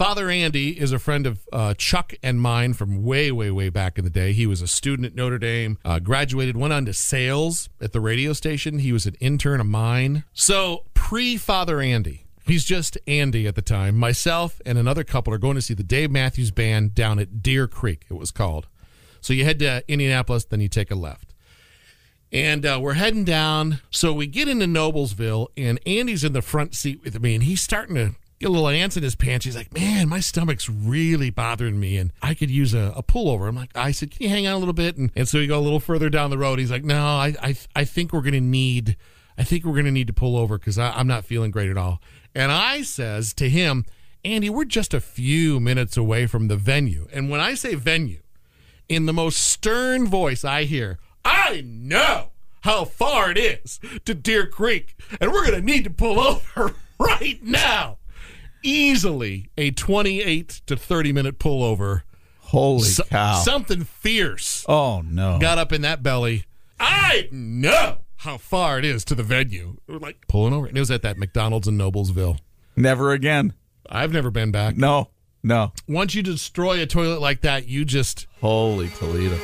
Father Andy is a friend of uh, Chuck and mine from way, way, way back in the day. He was a student at Notre Dame, uh, graduated, went on to sales at the radio station. He was an intern of mine. So, pre Father Andy, he's just Andy at the time. Myself and another couple are going to see the Dave Matthews Band down at Deer Creek, it was called. So, you head to Indianapolis, then you take a left. And uh, we're heading down. So we get into Noblesville, and Andy's in the front seat with me, and he's starting to little ants in his pants. He's like, man, my stomach's really bothering me, and I could use a, a pullover. I'm like, I said, can you hang on a little bit? And, and so we go a little further down the road. He's like, no, I I, I think we're gonna need, I think we're gonna need to pull over because I'm not feeling great at all. And I says to him, Andy, we're just a few minutes away from the venue. And when I say venue, in the most stern voice I hear, I know how far it is to Deer Creek, and we're going to need to pull over right now. Easily a 28 to 30 minute pullover. Holy So- cow. Something fierce oh, no. got up in that belly. I know how far it is to the venue. We're like pulling over. And it was at that McDonald's in Noblesville. Never again. I've never been back. No, no. Once you destroy a toilet like that, you just Holy Toledo.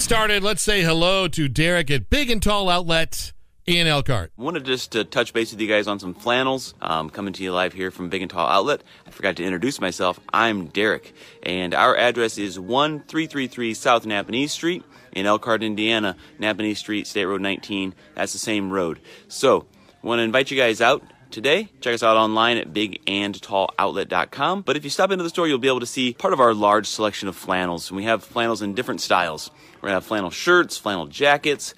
Get started, let's say hello to Derek at Big and Tall Outlet in Elkhart. Wanted just to touch base with you guys on some flannels. Um, coming to you live here from Big and Tall Outlet. I forgot to introduce myself. I'm Derek, and our address is 1333 South Nappanee Street in Elkhart, Indiana. Nappanee Street, State Road 19. That's the same road. So, want to invite you guys out today. Check us out online at bigandtalloutlet.com. But if you stop into the store, you'll be able to see part of our large selection of flannels. And we have flannels in different styles. We're to have flannel shirts, flannel jackets,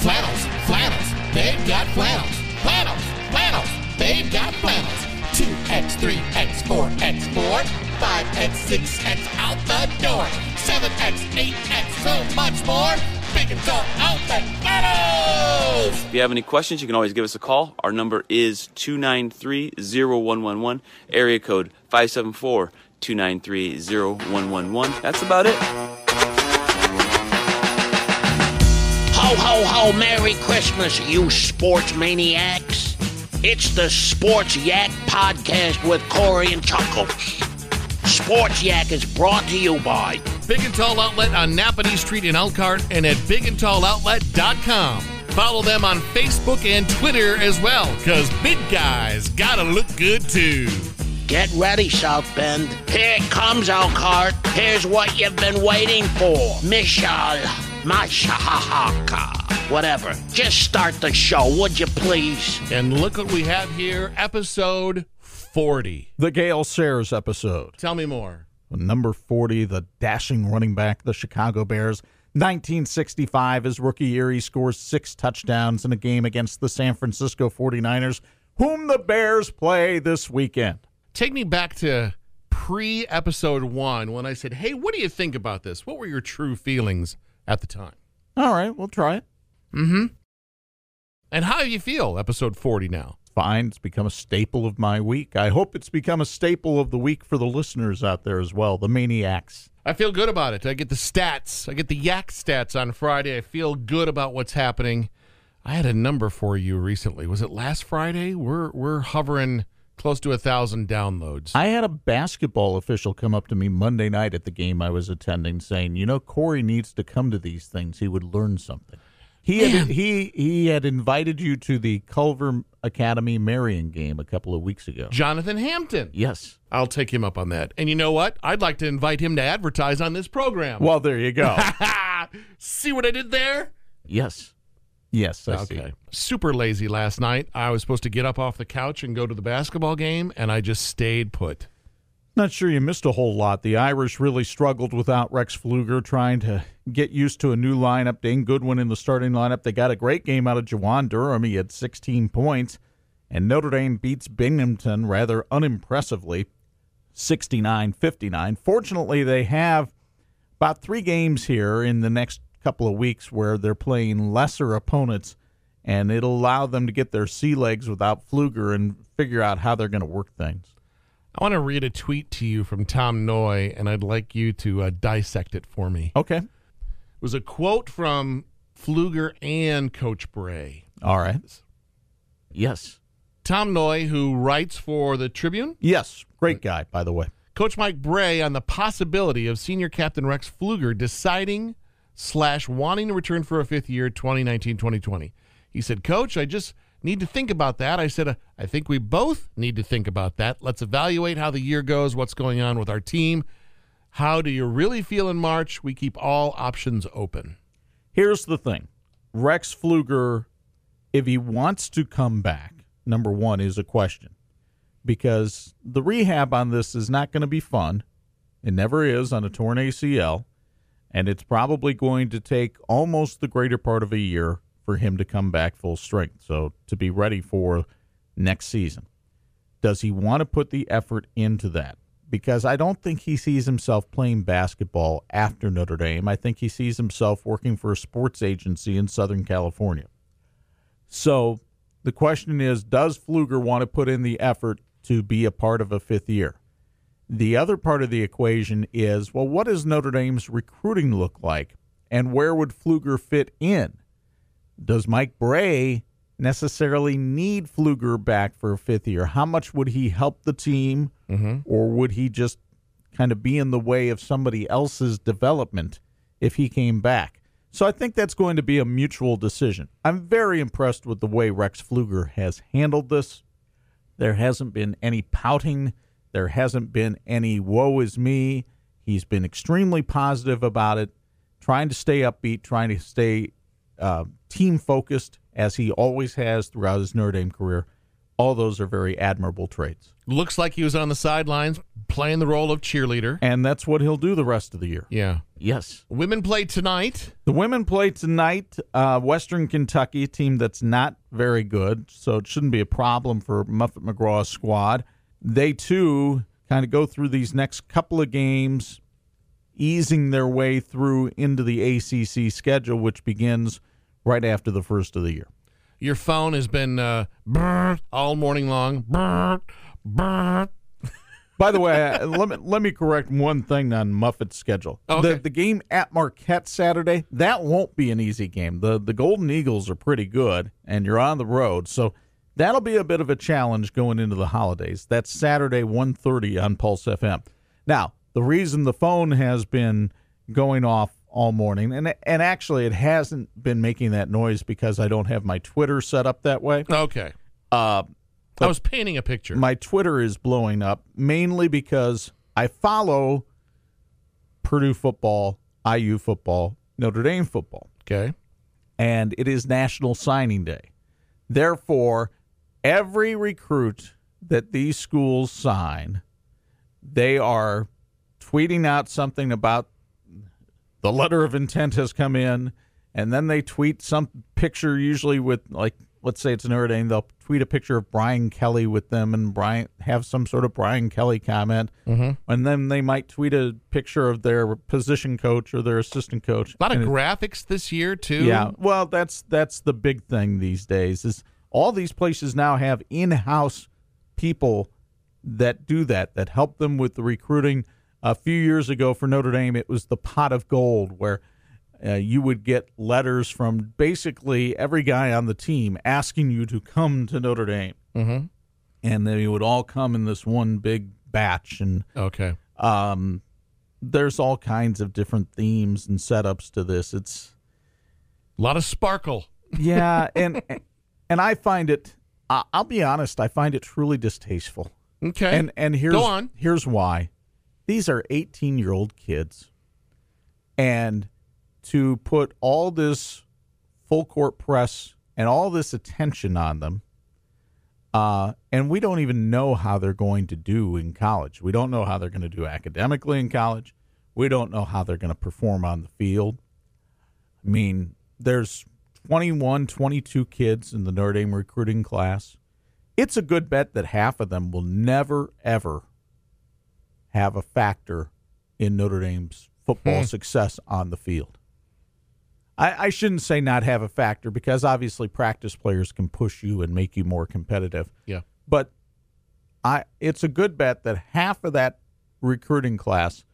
Flannels, flannels, they've got flannels. Flannels, flannels, they've got flannels. 2X, 3X, 4X, 4, 5X, 6X out the door. 7X, 8X, so much more. Big and tall outlet flannels! If you have any questions, you can always give us a call. Our number is 293 0111, area code 574 293 0111. That's about it. Ho, ho, ho, Merry Christmas, you sports maniacs. It's the Sports Yak Podcast with Corey and Chuckles. Sports Yak is brought to you by Big and Tall Outlet on Nappanee Street in Elkhart and at bigandtalloutlet.com. Follow them on Facebook and Twitter as well, because big guys gotta look good too. Get Ready, South Bend. Here comes, Elkhart. Here's what you've been waiting for. Mishal Mashahaka. Whatever. Just start the show, would you please? And look what we have here episode 40. The Gale Sayers episode. Tell me more. Number 40, the dashing running back, the Chicago Bears. 1965, his rookie year, he scores six touchdowns in a game against the San Francisco 49ers. whom the Bears play this weekend. Take me back to pre episode one when I said, Hey, what do you think about this? What were your true feelings at the time? All right, we'll try it. Mm-hmm. And how do you feel, episode 40 now? Fine, it's become a staple of my week. I hope it's become a staple of the week for the listeners out there as well, the maniacs. I feel good about it. I get the stats. I get the yak stats on Friday. I feel good about what's happening. I had a number for you recently. Was it last Friday? We're we're hovering close to a thousand downloads. I had a basketball official come up to me Monday night at the game I was attending saying, "You know, Corey needs to come to these things. He would learn something." He had he he had invited you to the Culver Academy Marion game a couple of weeks ago. Jonathan Hampton. Yes. I'll take him up on that. And you know what? I'd like to invite him to advertise on this program. Well, there you go. See what I did there? yes. Yes, I see. Okay. Super lazy last night. I was supposed to get up off the couch and go to the basketball game, and I just stayed put. Not sure you missed a whole lot. The Irish really struggled without Rex Pflueger trying to get used to a new lineup. Dane Goodwin in the starting lineup. They got a great game out of Juwan Durham. He had 16 points. And Notre Dame beats Binghamton rather unimpressively, 69 59. Fortunately, they have about three games here in the next couple of weeks where they're playing lesser opponents, and it'll allow them to get their sea legs without Pflueger and figure out how they're going to work things. I want to read a tweet to you from Tom Noie, and I'd like you to uh, dissect it for me. Okay. It was a quote from Pflueger and Coach Brey. All right. Yes. Tom Noie, who writes for the Tribune, Yes. Great guy, by the way. Coach Mike Brey on the possibility of senior captain Rex Pflueger deciding slash wanting to return for a fifth year 2019-2020. He said, Coach, I just need to think about that. I said, "Uh, I think we both need to think about that. Let's evaluate how the year goes, what's going on with our team. How do you really feel in March? We keep all options open. Here's the thing Rex Pflueger, if he wants to come back, number one is a question because the rehab on this is not going to be fun. It never is on a torn ACL. And it's probably going to take almost the greater part of a year for him to come back full strength. So to be ready for next season. Does he want to put the effort into that? Because I don't think he sees himself playing basketball after Notre Dame. I think he sees himself working for a sports agency in Southern California. So the question is Does Pflueger want to put in the effort to be a part of a fifth year? The other part of the equation is well, what does Notre Dame's recruiting look like? And where would Pflueger fit in? Does Mike Brey necessarily need Pflueger back for a fifth year? How much would he help the team, mm-hmm. or would he just kind of be in the way of somebody else's development if he came back? So I think that's going to be a mutual decision. I'm very impressed with the way Rex Pflueger has handled this. There hasn't been any pouting. There hasn't been any woe is me. He's been extremely positive about it, trying to stay upbeat, trying to stay uh, team focused, as he always has throughout his Notre Dame career. All those are very admirable traits. Looks like he was on the sidelines playing the role of cheerleader. And that's what he'll do the rest of the year. Yeah. Yes. Women play tonight. The women play tonight. Uh, Western Kentucky, a team that's not very good, so it shouldn't be a problem for Muffet McGraw's squad. They too kind of go through these next couple of games, easing their way through into the ACC schedule, which begins right after the first of the year. Your phone has been uh, all morning long. By the way, let me let me correct one thing on Muffet's schedule. Okay. The the game at Marquette Saturday that won't be an easy game. the The Golden Eagles are pretty good, and you're on the road, so that'll be a bit of a challenge going into the holidays. That's Saturday 1.30 on Pulse FM. Now, the reason the phone has been going off all morning, and and actually it hasn't been making that noise because I don't have my Twitter set up that way. Okay. Uh, I was painting a picture. my Twitter is blowing up mainly because I follow Purdue football, IU football, Notre Dame football, okay. and it is National Signing Day. Therefore, every recruit that these schools sign, they are tweeting out something about the letter of intent has come in, and then they tweet some picture, usually with like let's say it's Notre Dame, they'll tweet a picture of Brian Kelly with them, and Brian have some sort of Brian Kelly comment, mm-hmm. and then they might tweet a picture of their position coach or their assistant coach. A lot of And it- graphics this year too. yeah, well, that's that's the big thing these days. Is all these places now have in-house people that do that that help them with the recruiting. A few years ago for Notre Dame, it was the pot of gold where uh, you would get letters from basically every guy on the team asking you to come to Notre Dame, Mm-hmm. and they would all come in this one big batch and Okay. um, there's all kinds of different themes and setups to this. It's A lot of sparkle. yeah, and and I find it. I'll be honest. I find it truly distasteful. Okay. And and here's Go on. here's why. These are 18 year old kids, and to put all this full court press and all this attention on them, uh, and we don't even know how they're going to do in college. We don't know how they're going to do academically in college. We don't know how they're going to perform on the field. I mean, there's 21, 22 kids in the Notre Dame recruiting class. It's a good bet that half of them will never, ever have a factor in Notre Dame's football hmm. success on the field. I, I shouldn't say not have a factor because obviously practice players can push you and make you more competitive. Yeah. But I it's a good bet that half of that recruiting class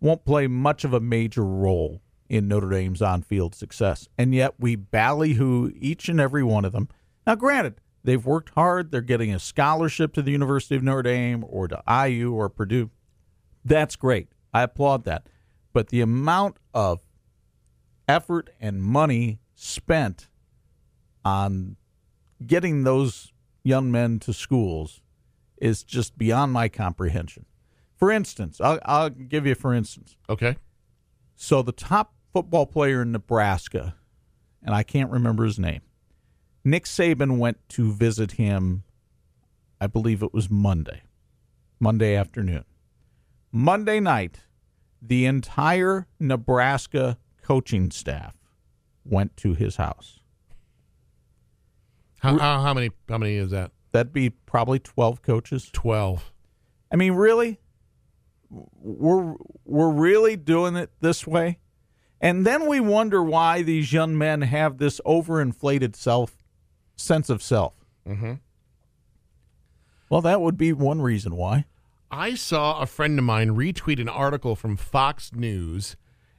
won't play much of a major role in Notre Dame's on-field success. And yet we ballyhoo each and every one of them. Now granted, they've worked hard, they're getting a scholarship to the University of Notre Dame or to IU or Purdue. That's great. I applaud that. But the amount of effort and money spent on getting those young men to schools is just beyond my comprehension. For instance, I'll, I'll give you for instance. Okay. So the top football player in Nebraska, and I can't remember his name, Nick Saban went to visit him, I believe it was Monday, Monday afternoon. Monday night, the entire Nebraska coaching staff went to his house. How, how, how many? How many is that? That'd be probably 12 coaches. Twelve. I mean, really? We're we're really doing it this way? And then we wonder why these young men have this overinflated self sense of self. Mm-hmm. Well, that would be one reason why. I saw a friend of mine retweet an article from Fox News,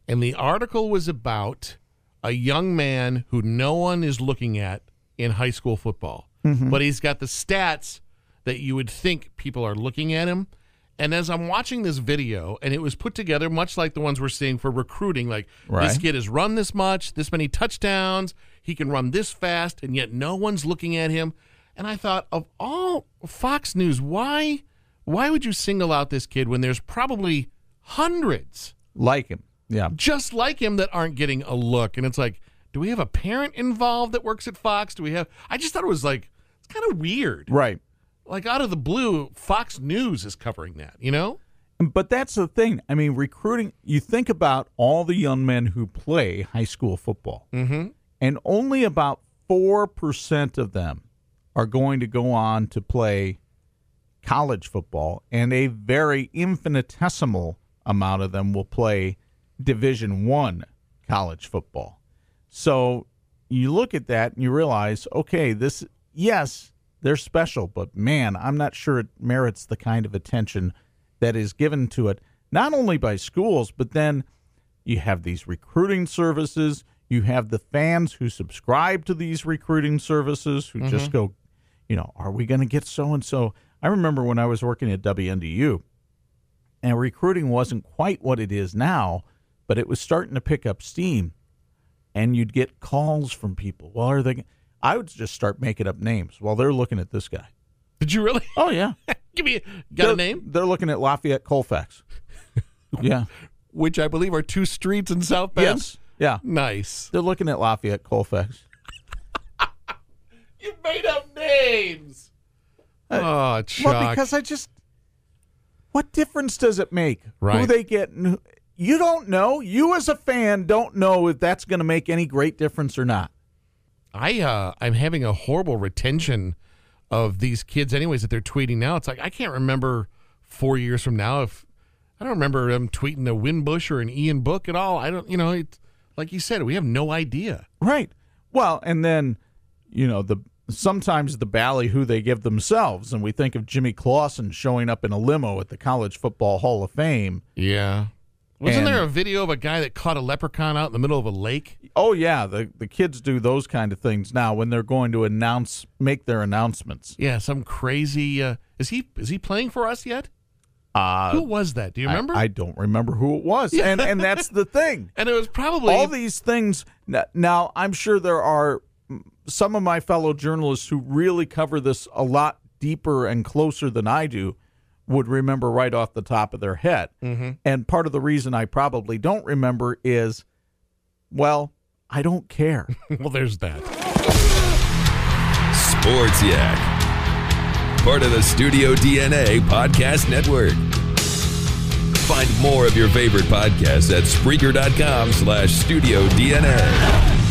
and the article was about a young man who no one is looking at in high school football. But he's got the stats that you would think people are looking at him. And as I'm watching this video, and it was put together much like the ones we're seeing for recruiting, like this kid has run this much, this many touchdowns, he can run this fast, and yet no one's looking at him. And I thought, of all Fox News, why why would you single out this kid when there's probably hundreds Like him. Yeah. just like him that aren't getting a look? And it's like, do we have a parent involved that works at Fox? Do we have I just thought it was like it's kind of weird. Right. Like out of the blue, Fox News is covering that, you know? But that's the thing. I mean, recruiting, you think about all the young men who play high school football, Mm-hmm. and only about 4% of them are going to go on to play college football, and a very infinitesimal amount of them will play Division One college football. So you look at that and you realize, okay, this, yes, they're special, but man, I'm not sure it merits the kind of attention that is given to it, not only by schools, but then you have these recruiting services. You have the fans who subscribe to these recruiting services who just mm-hmm. go, you know, are we going to get so and so? I remember when I was working at WNDU, and recruiting wasn't quite what it is now, but it was starting to pick up steam. And you'd get calls from people. Well, are they? I would just start making up names. while they're looking at this guy. Did you really? Oh yeah, Give me got a They're- name? They're looking at Lafayette Colfax. yeah. Which I believe are two streets in South Bend. Yes. Yeah. Nice. They're looking at Lafayette Colfax. You made up names. oh, Chuck. Well, because I just, what difference does it make right. who they get? And who, you don't know. You as a fan don't know if that's going to make any great difference or not. I uh, I'm having a horrible retention of these kids, anyways, that they're tweeting now. It's like I can't remember four years from now if I don't remember them tweeting a Wimbush or an Ian Book at all. I don't, you know, it, like you said, we have no idea. Right. Well, and then, you know, the sometimes the ballyhoo they give themselves, and we think of Jimmy Clausen showing up in a limo at the College Football Hall of Fame. Yeah. Wasn't And- there a video of a guy that caught a leprechaun out in the middle of a lake? Oh yeah, the the kids do those kind of things now when they're going to announce make their announcements. Yeah, some crazy. Uh, is he is he playing for us yet? Uh, Who was that? Do you remember? I, don't remember who it was, and and that's the thing. and it was probably All these things. Now I'm sure there are some of my fellow journalists who really cover this a lot deeper and closer than I do would remember right off the top of their head. Mm-hmm. And part of the reason I probably don't remember is, well, I don't care. well. There's that. Sports Yak. Part of the Studio DNA Podcast Network. Find more of your favorite podcasts at Spreaker.com slash Studio DNA.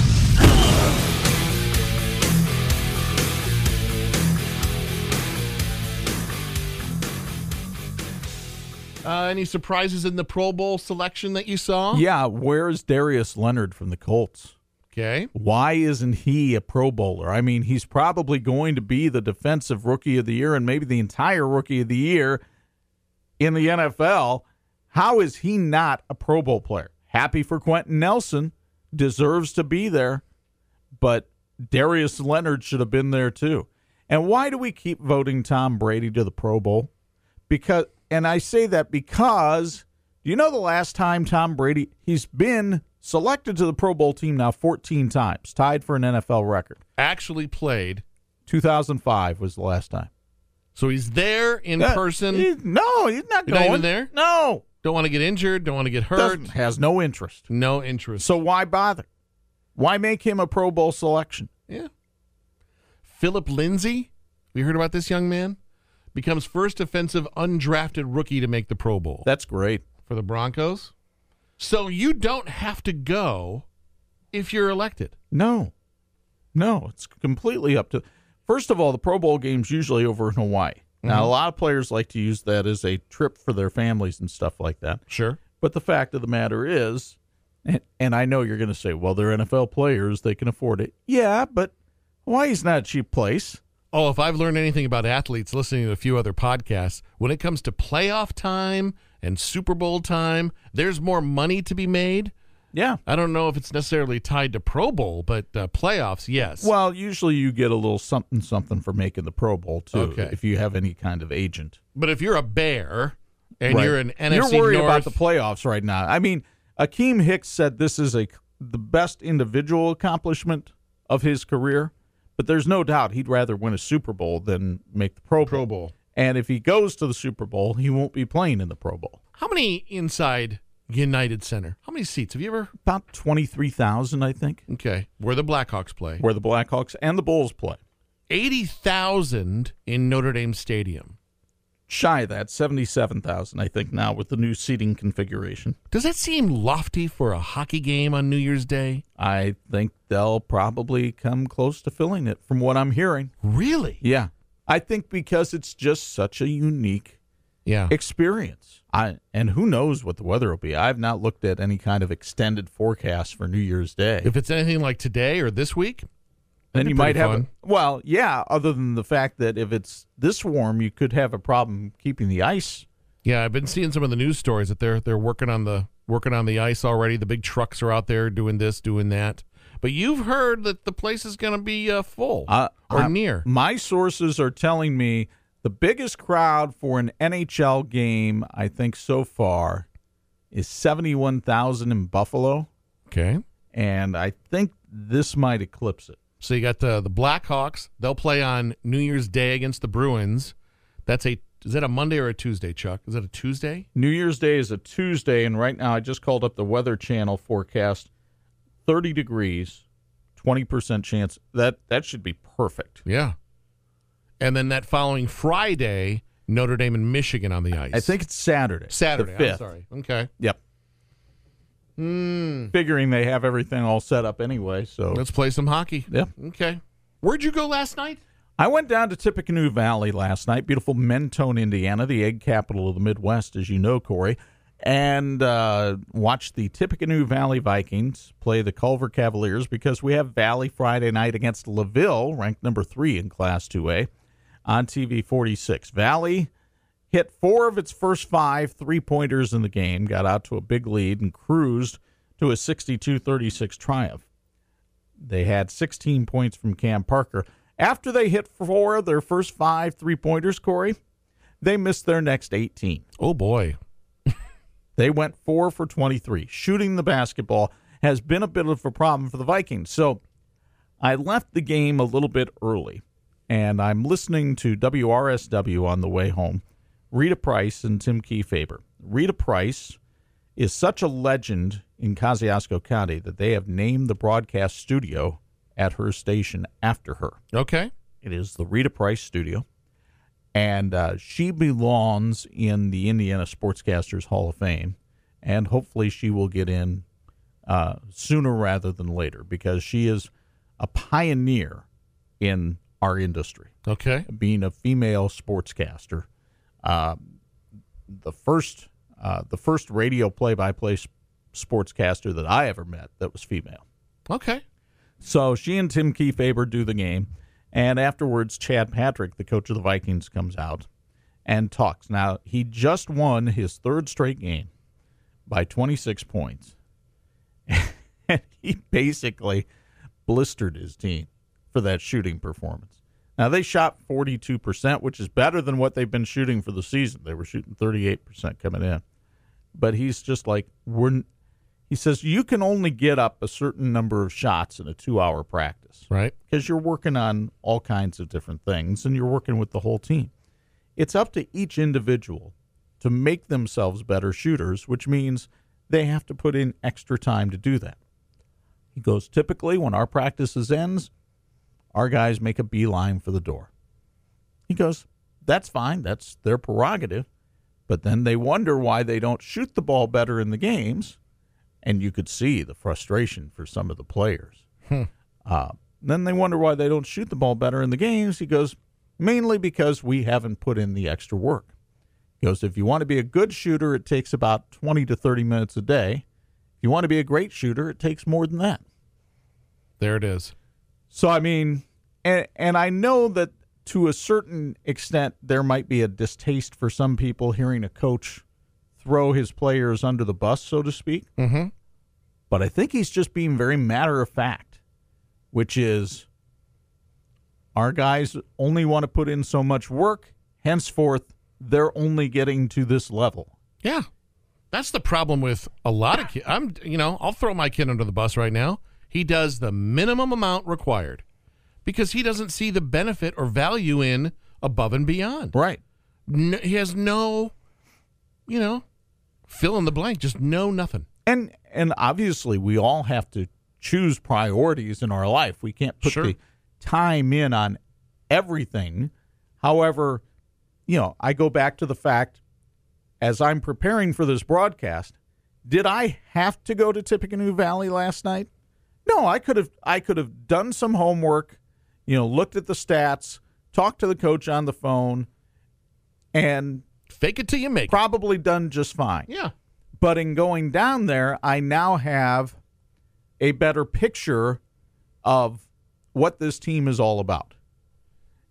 Uh, any surprises in the Pro Bowl selection that you saw? yeah, where's Darius Leonard from the Colts? Okay. Why isn't he a Pro Bowler? I mean, he's probably going to be the defensive rookie of the year and maybe the entire rookie of the year in the NFL. How is he not a Pro Bowl player? Happy for Quenton Nelson, deserves to be there, but Darius Leonard should have been there too. And why do we keep voting Tom Brady to the Pro Bowl? Because, and I say that because do you know the last time Tom Brady he's been selected to the Pro Bowl team now 14 times, tied for an NFL record. Actually played. 2005 was the last time. So he's there in person. he- no, he's not You're not going even there? No, Don't want to get injured. Don't want to get hurt. doesn't has no interest. No interest. So why bother? Why make him a Pro Bowl selection? Yeah. Phillip Lindsay, we heard about this young man, becomes first offensive undrafted rookie to make the Pro Bowl That's great. for the Broncos. So you don't have to go if you're elected. No, no, it's completely up to. First of all, the Pro Bowl game's usually over in Hawaii. Now, mm-hmm. a lot of players like to use that as a trip for their families and stuff like that. Sure. But the fact of the matter is, and, and I know you're going to say, well, they're NFL players, they can afford it. Yeah, but Hawaii's not a cheap place. Oh, if I've learned anything about athletes listening to a few other podcasts, when it comes to playoff time and Super Bowl time, there's more money to be made. Yeah. I don't know if it's necessarily tied to Pro Bowl, but uh, playoffs, yes. Well, usually you get a little something something for making the Pro Bowl too, Okay. if you have any kind of agent. but if you're a Bear and Right. you're an NFC You're worried North, about the playoffs right now. I mean, Akiem Hicks said this is a the best individual accomplishment of his career, but there's no doubt he'd rather win a Super Bowl than make the Pro Bowl. Pro Bowl. And if he goes to the Super Bowl, he won't be playing in the Pro Bowl. How many inside United Center? How many seats have you ever? About twenty three thousand, I think, Okay, where the Blackhawks play, where the Blackhawks and the Bulls play. eighty thousand in Notre Dame Stadium. Shy of that, seventy seven thousand, I think now with the new seating configuration. Does that seem lofty for a hockey game on New Year's Day? I think they'll probably come close to filling it from what I'm hearing. Really? Yeah. I think because it's just such a unique Yeah. experience. I and who knows what the weather will be. I've not looked at any kind of extended forecast for New Year's Day. If it's anything like today or this week, then that'd you might have fun. well, yeah, other than the fact that if it's this warm, you could have a problem keeping the ice. Yeah, I've been seeing some of the news stories that they're they're working on the working on the ice already. The big trucks are out there doing this, doing that. But you've heard that the place is going to be uh, full Uh, or I- near. My sources are telling me the biggest crowd for an NHL game, I think so far, is 71,000 in Buffalo, Okay. and I think this might eclipse it. So you got the the Blackhawks. They'll play on New Year's Day against the Bruins. That's a is that a Monday or a Tuesday, Chuck? Is that a Tuesday? New Year's Day is a Tuesday, and right now I just called up the Weather Channel forecast: thirty degrees, twenty percent chance. That that should be perfect. Yeah. And then that following Friday, Notre Dame and Michigan on the ice. I think it's Saturday. Saturday. I'm sorry. Okay. Yep. Figuring they have everything all set up anyway. So Let's play some hockey. Yeah. Okay. Where'd you go last night? I went down to Tippecanoe Valley last night, beautiful Mentone, Indiana, the egg capital of the Midwest, as you know, Corey, and uh, watched the Tippecanoe Valley Vikings play the Culver Cavaliers because we have Valley Friday night against LaVille, ranked number three in Class 2A, on TV 46. Valley hit four of its first five three pointers in the game, got out to a big lead, and cruised to a 62 36 triumph. They had 16 points from Cam Parker. After they hit four of their first five three pointers, Corey, they missed their next 18. Oh boy. They went four for 23. Shooting the basketball has been a bit of a problem for the Vikings. So I left the game a little bit early, and I'm listening to WRSW on the way home. Rita Price and Tim Kiefaber. Rita Price is such a legend in Kosciusko County that they have named the broadcast studio at her station after her. Okay. It is the Rita Price Studio, and uh, she belongs in the Indiana Sportscasters Hall of Fame, and hopefully she will get in uh, sooner rather than later because she is a pioneer in our industry, Okay. being a female sportscaster. Uh, the first, uh, the first radio play-by-play sportscaster that I ever met that was female. Okay. So she and Tim Kiefaber do the game, and afterwards, Chad Patrick, the coach of the Vikings, comes out and talks. Now he just won his third straight game by 26 points, and he basically blistered his team for that shooting performance. Now they shot 42%, which is better than what they've been shooting for the season. They were shooting 38% coming in, but he's just like we're. He says you can only get up a certain number of shots in a two-hour practice Right. because you're working on all kinds of different things and you're working with the whole team. It's up to each individual to make themselves better shooters, which means they have to put in extra time to do that. He goes, typically, when our practices ends, our guys make a beeline for the door. He goes, that's fine. That's their prerogative. But then they wonder why they don't shoot the ball better in the games. And you could see the frustration for some of the players. Uh, then they wonder why they don't shoot the ball better in the games. He goes, mainly because we haven't put in the extra work. He goes, if you want to be a good shooter, it takes about 20 to 30 minutes a day. If you want to be a great shooter, it takes more than that. There it is. So, I mean, and, and I know that to a certain extent, there might be a distaste for some people hearing a coach throw his players under the bus, so to speak. Mm-hmm. But I think he's just being very matter of fact, which is our guys only want to put in so much work. Henceforth, they're only getting to this level. Yeah. That's the problem with a lot of kids. I'm, you know, I'll throw my kid under the bus right now. He does the minimum amount required because he doesn't see the benefit or value in above and beyond. Right. No, he has no, you know, fill in the blank, just no nothing. And and obviously we all have to choose priorities in our life. We can't put Sure. the time in on everything. However, you know, I go back to the fact as I'm preparing for this broadcast, did I have to go to Tippecanoe Valley last night? No, I could have I could have done some homework, you know, looked at the stats, talked to the coach on the phone, and Fake it till you make it. probably done just fine. Yeah. But in going down there, I now have a better picture of what this team is all about.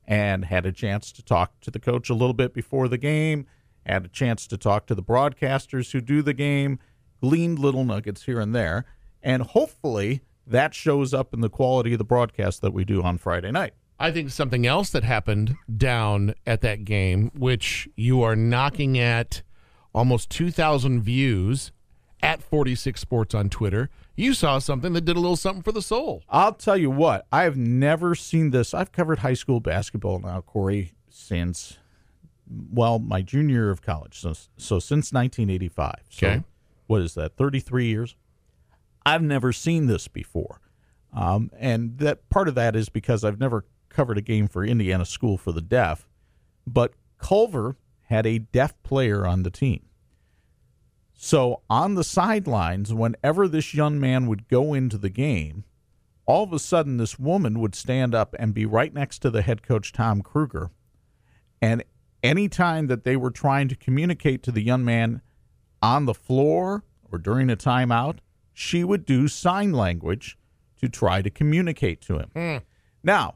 And had a chance to talk to the coach a little bit before the game, had a chance to talk to the broadcasters who do the game, gleaned little nuggets here and there. And hopefully that shows up in the quality of the broadcast that we do on Friday night. I think something else that happened down at that game, which you are knocking at almost 2,000 views at 46 Sports on Twitter. You saw something that did a little something for the soul. I'll tell you what, I have never seen this. I've covered high school basketball now, Corey, since well, my junior year of college. So, so since 1985. So Okay. what is that? 33 years. I've never seen this before, um, and that part of that is because I've never covered a game for Indiana School for the Deaf, but Culver had a deaf player on the team. So on the sidelines, whenever this young man would go into the game, all of a sudden this woman would stand up and be right next to the head coach, Tom Kruger. And anytime that they were trying to communicate to the young man on the floor or during a timeout, she would do sign language to try to communicate to him. Hmm. Now,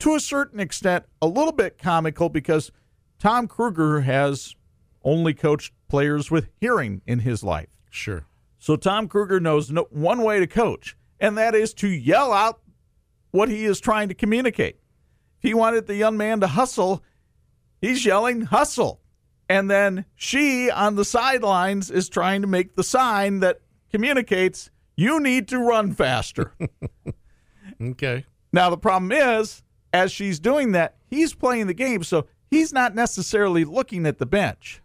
to a certain extent, a little bit comical because Tom Kruger has only coached players with hearing in his life. Sure. So Tom Kruger knows no, one way to coach, and that is to yell out what he is trying to communicate. If he wanted the young man to hustle, he's yelling, hustle. And then she on the sidelines is trying to make the sign that communicates, you need to run faster. Okay. Now, the problem is, as she's doing that, he's playing the game, so he's not necessarily looking at the bench.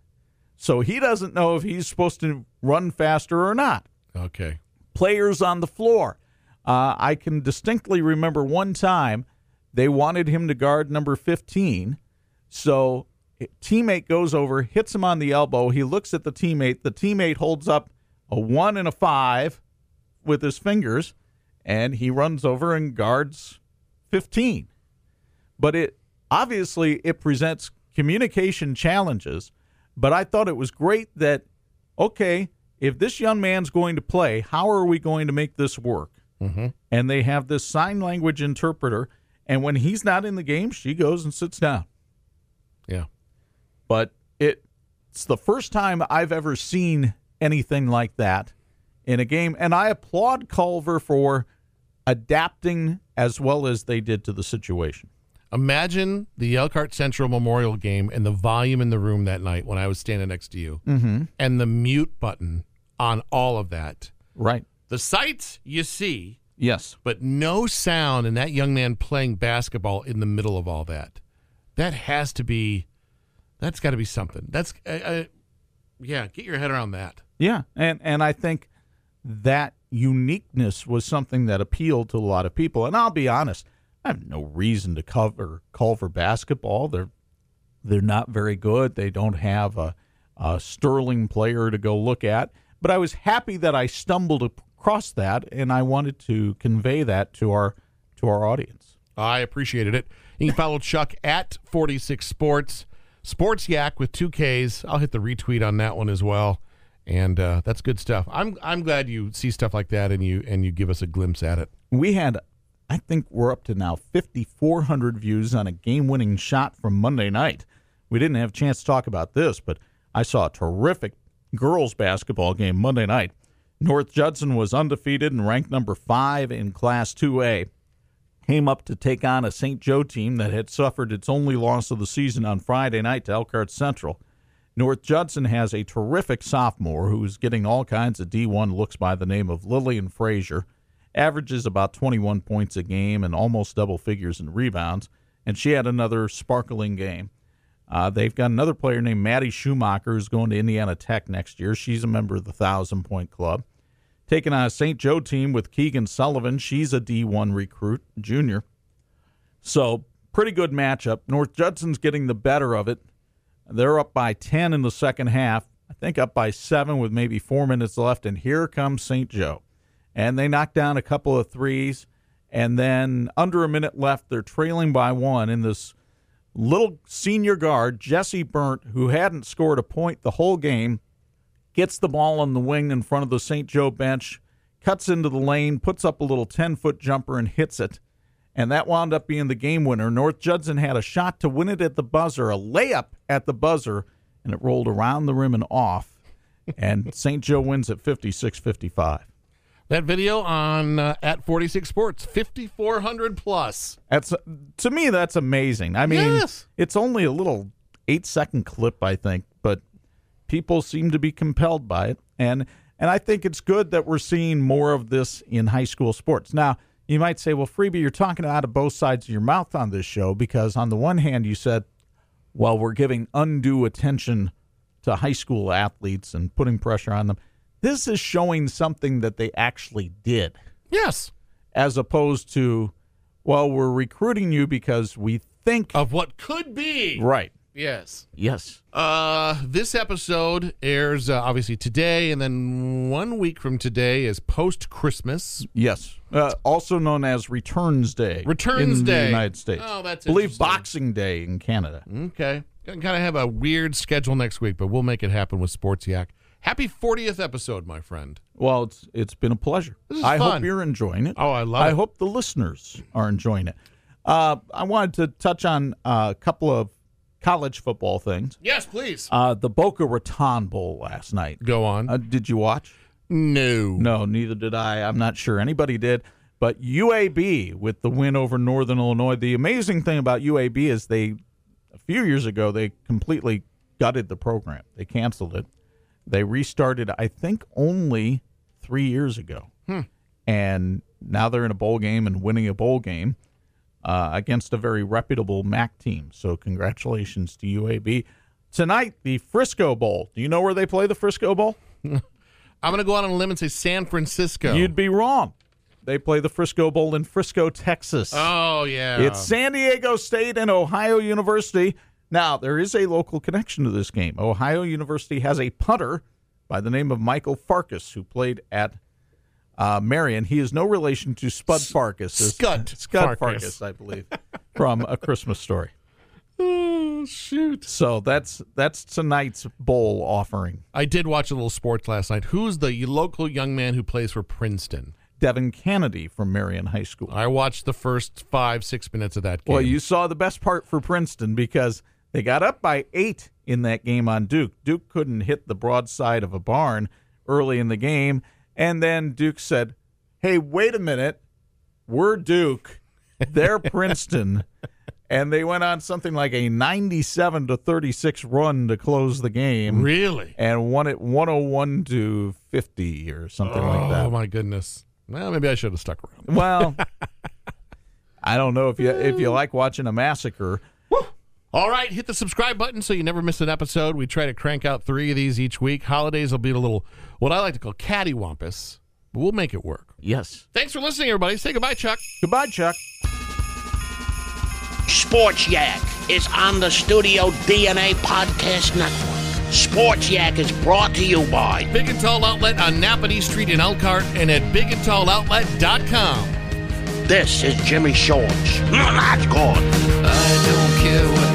So he doesn't know if he's supposed to run faster or not. Okay. Players on the floor. Uh, I can distinctly remember one time they wanted him to guard number 15. So teammate goes over, hits him on the elbow. He looks at the teammate. The teammate holds up a one and a five with his fingers, and he runs over and guards 15. But it obviously it presents communication challenges. But I thought it was great that okay, if this young man's going to play, how are we going to make this work? Mm-hmm. And they have this sign language interpreter, and when he's not in the game, she goes and sits down. Yeah. But it, it's the first time I've ever seen anything like that in a game, and I applaud Culver for adapting as well as they did to the situation. Imagine the Elkhart Central Memorial game and the volume in the room that night when I was standing next to you, mm-hmm. and the mute button on all of that. Right. The sights you see, Yes. but no sound, and that young man playing basketball in the middle of all that. That has to be, that's got to be something. That's, uh, uh, yeah, get your head around that. Yeah, and and I think that uniqueness was something that appealed to a lot of people. And I'll be honest, I have no reason to cover Culver basketball. They're they're not very good. They don't have a, a sterling player to go look at. But I was happy that I stumbled across that, and I wanted to convey that to our to our audience. I appreciated it. You can follow Chuck at 46 Sports, Sports Yak with two Ks. I'll hit the retweet on that one as well. And uh, that's good stuff. I'm I'm glad you see stuff like that and you and you give us a glimpse at it. We had, I think we're up to now 5,400 views on a game winning shot from Monday night. We didn't have a chance to talk about this, but I saw a terrific girls basketball game Monday night. North Judson was undefeated and ranked number five in Class 2A. Came up to take on a St. Joe team that had suffered its only loss of the season on Friday night to Elkhart Central. North Judson has a terrific sophomore who's getting all kinds of D1 looks by the name of Lillian Frazier. Averages about 21 points a game and almost double figures in rebounds. And she had another sparkling game. Uh, they've got another player named Maddie Schumacher who's going to Indiana Tech next year. She's a member of the Thousand Point Club. Taking on a St. Joe team with Keegan Sullivan. She's a D1 recruit, junior. So, pretty good matchup. North Judson's getting the better of it. They're up by 10 in the second half. I think up by seven with maybe four minutes left. And here comes St. Joe. And they knock down a couple of threes. And then under a minute left, they're trailing by one in this little senior guard, Jesse Burnt, who hadn't scored a point the whole game, gets the ball on the wing in front of the St. Joe bench, cuts into the lane, puts up a little 10 foot jumper, and hits it. And that wound up being the game winner. North Judson had a shot to win it at the buzzer, a layup at the buzzer, and it rolled around the rim and off. And St. Joe wins at 56 55. That video on uh, at 46 Sports, 5400 plus. That's to me that's amazing. I mean, Yes. it's only a little 8-second clip I think, but people seem to be compelled by it and and I think it's good that we're seeing more of this in high school sports. Now, you might say, "Well, Freebie, you're talking out of both sides of your mouth on this show because on the one hand you said, well, we're giving undue attention to high school athletes and putting pressure on them. This is showing something that they actually did." Yes. as opposed to, well, we're recruiting you because we think Of what could be. right. Yes. Yes. Uh, this episode airs uh, obviously today, and then one week from today is post Christmas. Yes. Uh, also known as Returns Day. Returns Day in Day. the United States. Oh, that's I believe. Boxing Day in Canada. Okay. Kind of have a weird schedule next week, but we'll make it happen with Sports Yak. Happy 40th episode, my friend. Well, it's it's been a pleasure. This is I fun. hope you're enjoying it. Oh, I love I it. hope the listeners are enjoying it. Uh, I wanted to touch on a couple of college football things. Yes, please. Uh, the Boca Raton Bowl last night. Go on. Uh, did you watch? no. No, neither did I. I'm not sure anybody did. But UAB with the win over Northern Illinois. The amazing thing about UAB is they, a few years ago, they completely gutted the program. They canceled it. They restarted, I think, only three years ago. And now they're in a bowl game and winning a bowl game uh, against a very reputable MAC team. So congratulations to UAB. Tonight, the Frisco Bowl. Do you know where they play the Frisco Bowl? I'm going to go out on a limb and say San Francisco. You'd be wrong. They play the Frisco Bowl in Frisco, Texas. oh, yeah. It's San Diego State and Ohio University. Now, there is a local connection to this game. Ohio University has a punter by the name of Michael Farkas who played at uh, Marian. He is no relation to Spud Farkas. Scud Scud Farkas. Farkas, I believe, from A Christmas Story. Oh, shoot. So that's that's tonight's bowl offering. I did watch a little sports last night. Who's the local young man who plays for Princeton? Devin Cannady from Marian High School. I watched the first five, six minutes of that game. Well, you saw the best part for Princeton because they got up by eight in that game on Duke. Duke couldn't hit the broadside of a barn early in the game. And then Duke said, Hey, wait a minute. We're Duke. They're Princeton. And they went on something like a 97 to 36 run to close the game really? and won it 101 to 50 or something like that. Oh, my goodness. Well, maybe I should have stuck around. Well, I don't know if you if you like watching a massacre. All right, hit the subscribe button so you never miss an episode. We try to crank out three of these each week. Holidays will be a little, what I like to call cattywampus, but we'll make it work. Yes. Thanks for listening, everybody. Say goodbye, Chuck. Goodbye, Chuck. Sports Yak is on the Studio DNA Podcast Network. Sports Yak is brought to you by Big and Tall Outlet on Nappanee Street in Elkhart and at bigandtalloutlet.com. This is Jimmy Shorts. That's good. I don't care what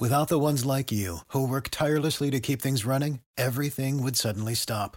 Without the ones like you, who work tirelessly to keep things running, everything would suddenly stop.